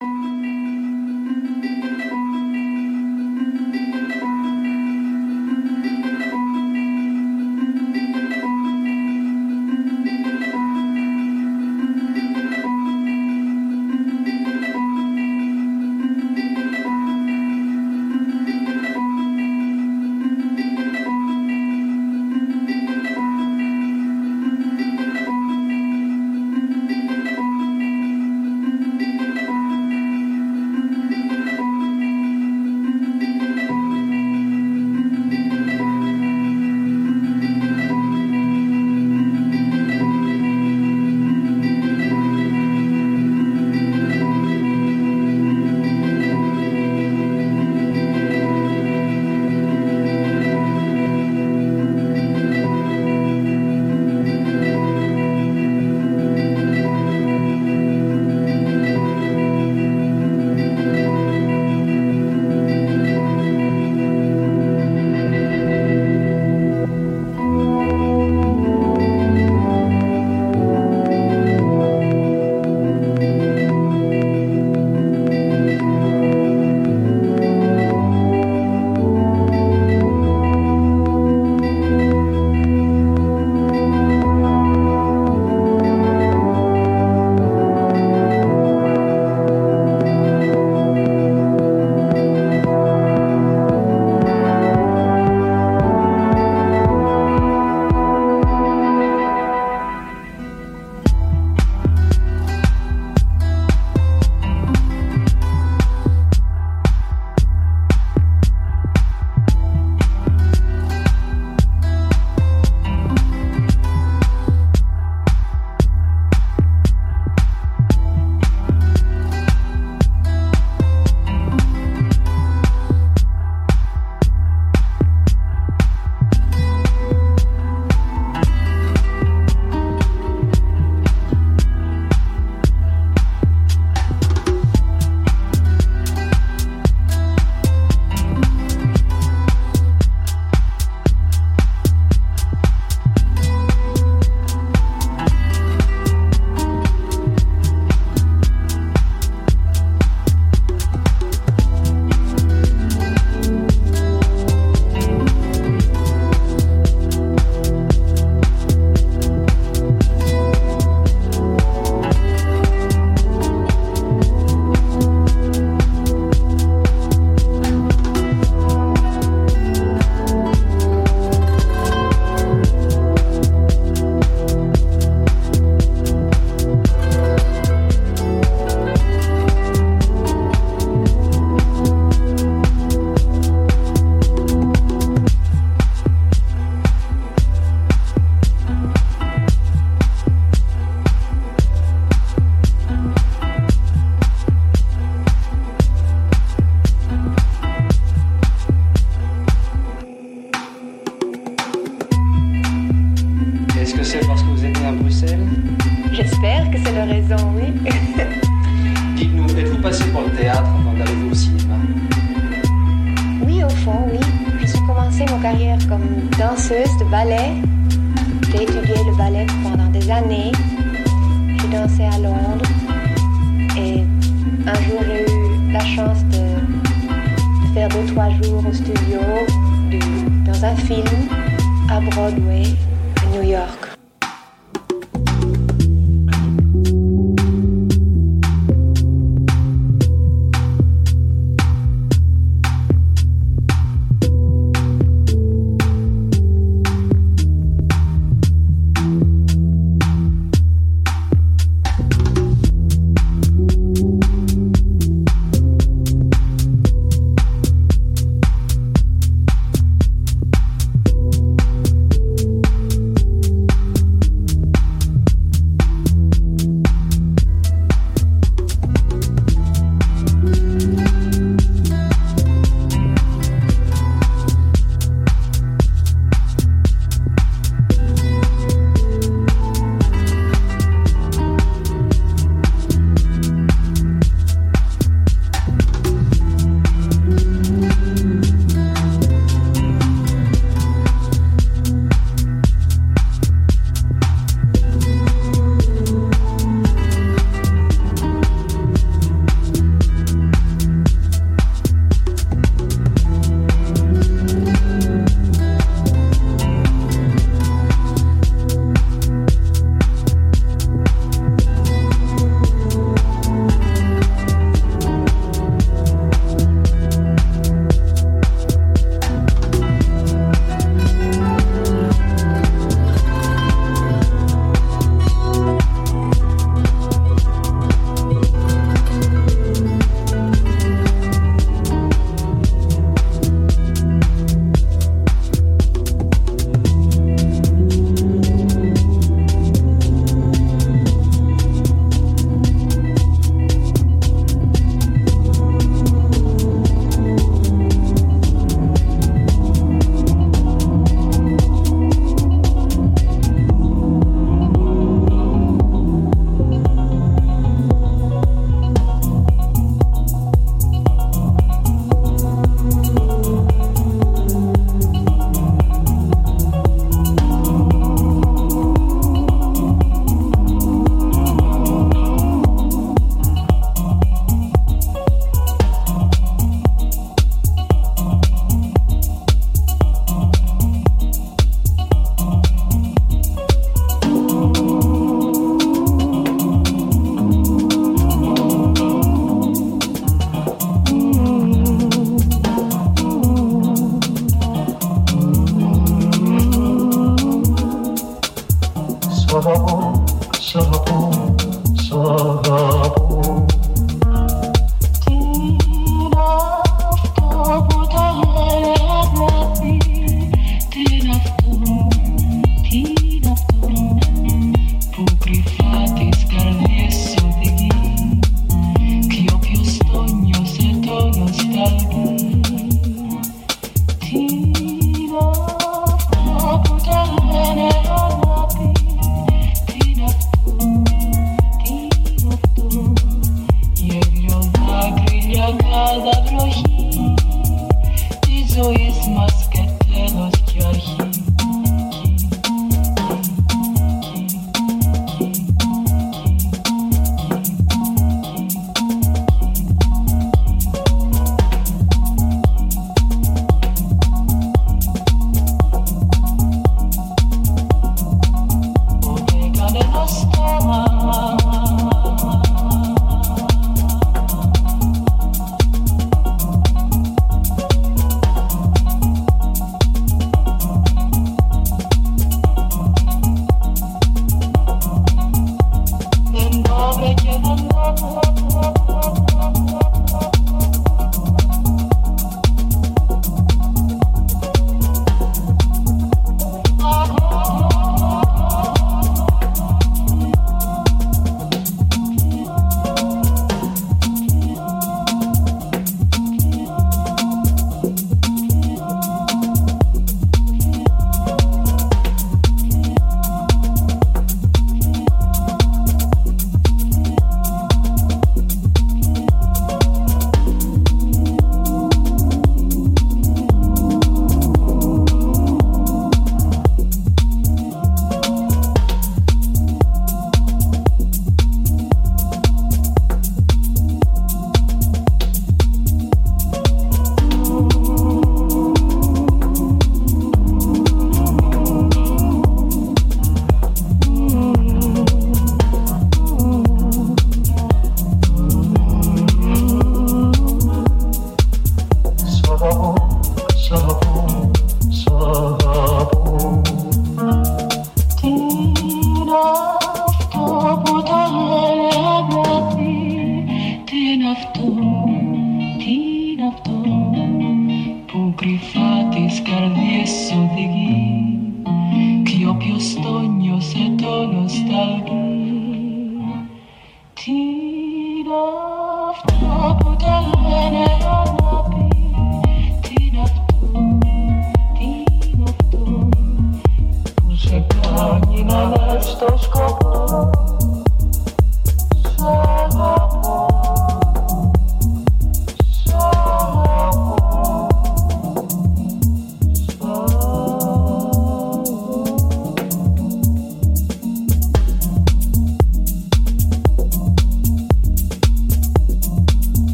Thank you.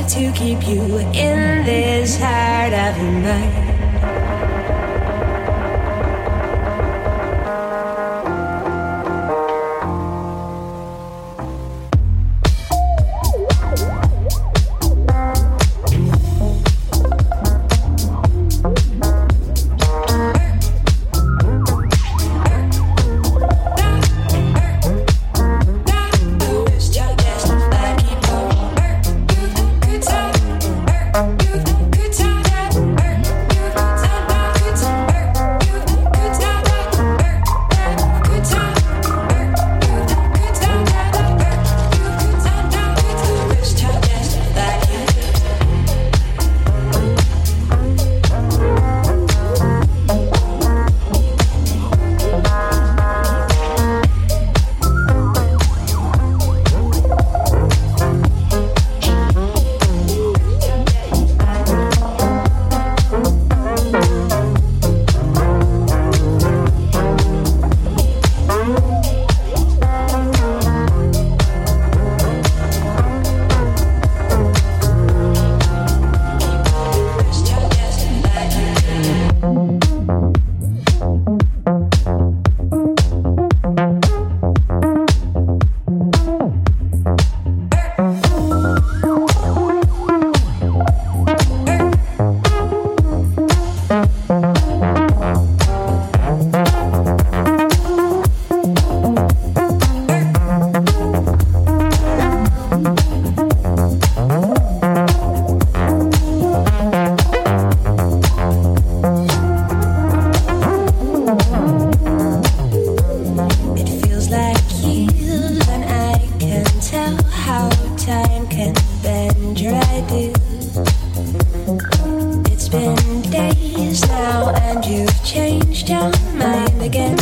to keep you in this heart of mine. changed your mind again.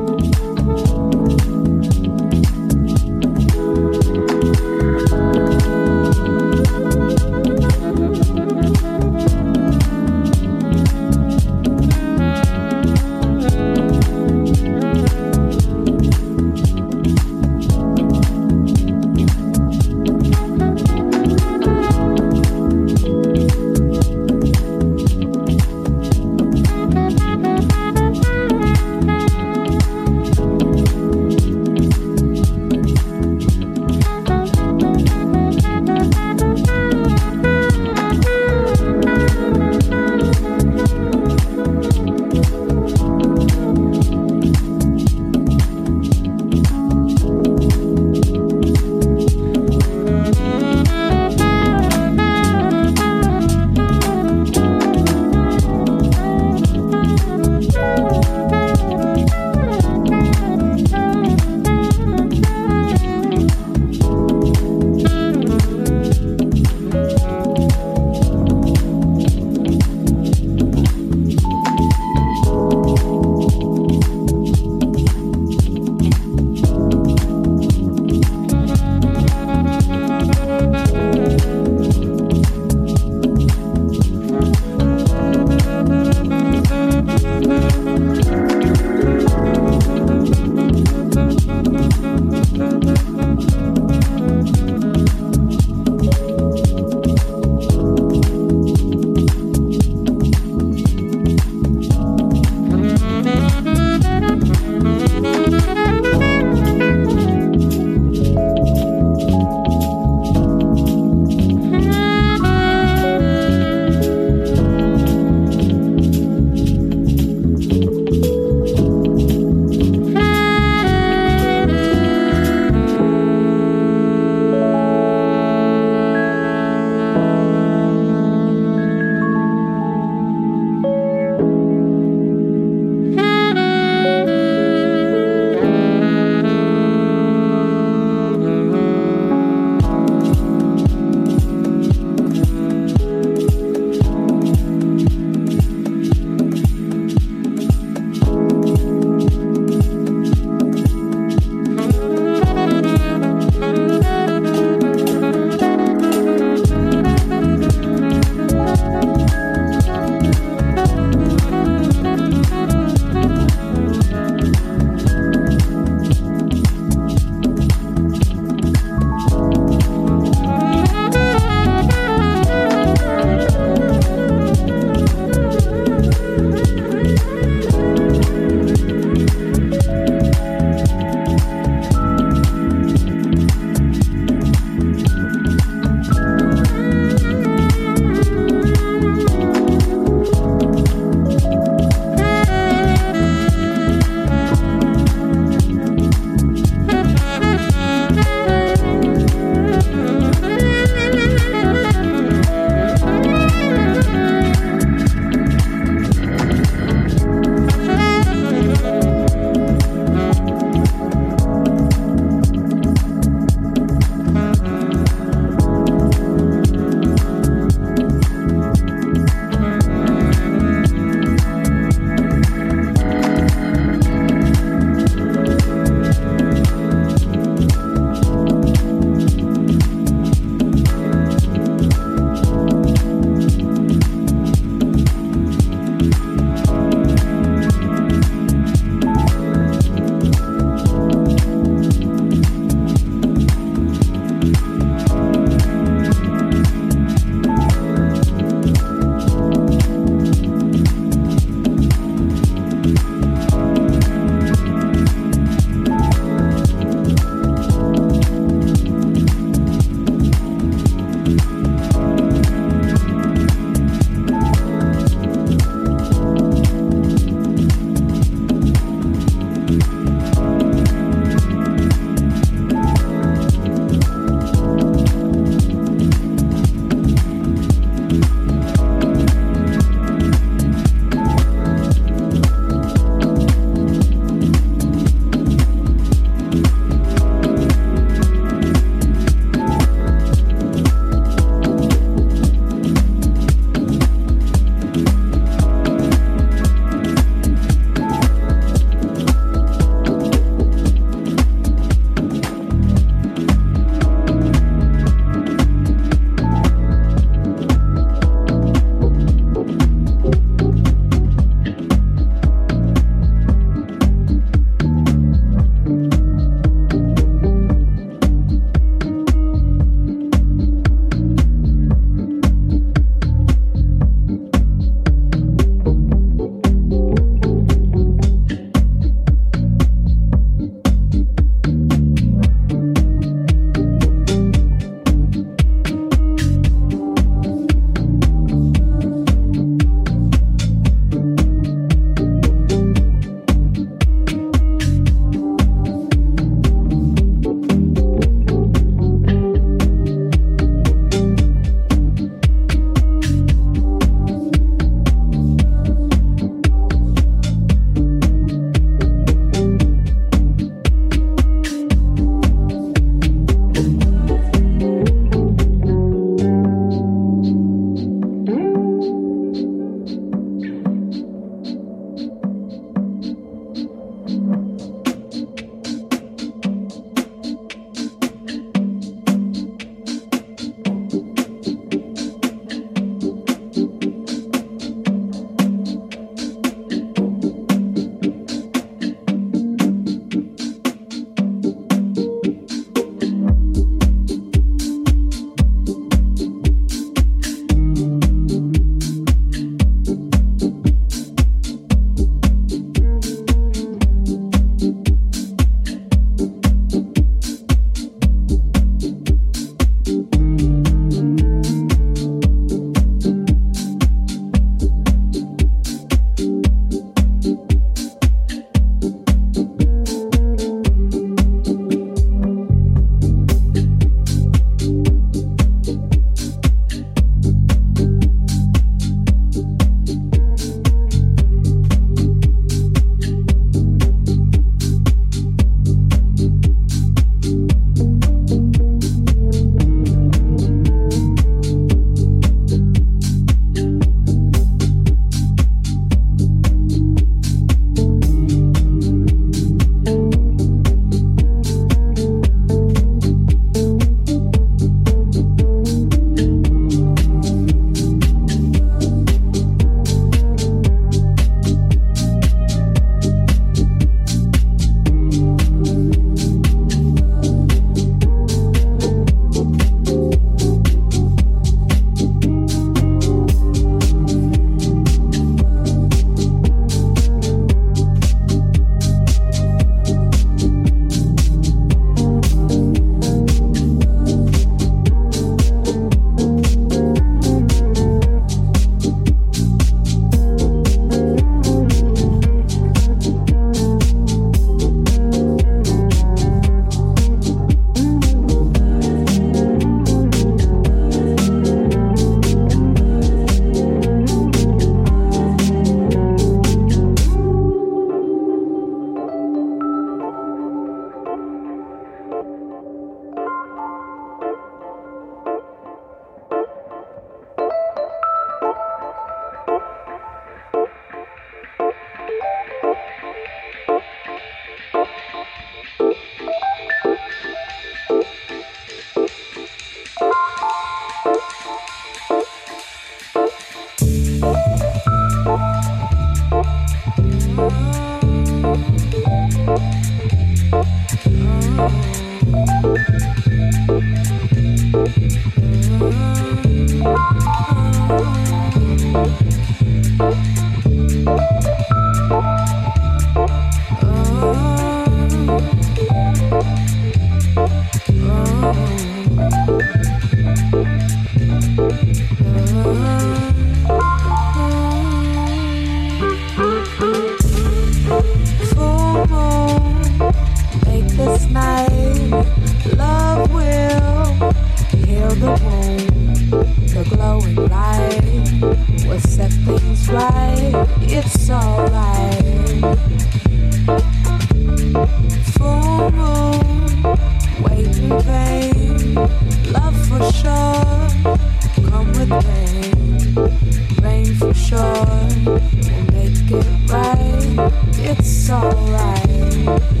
We'll make it right, it's alright.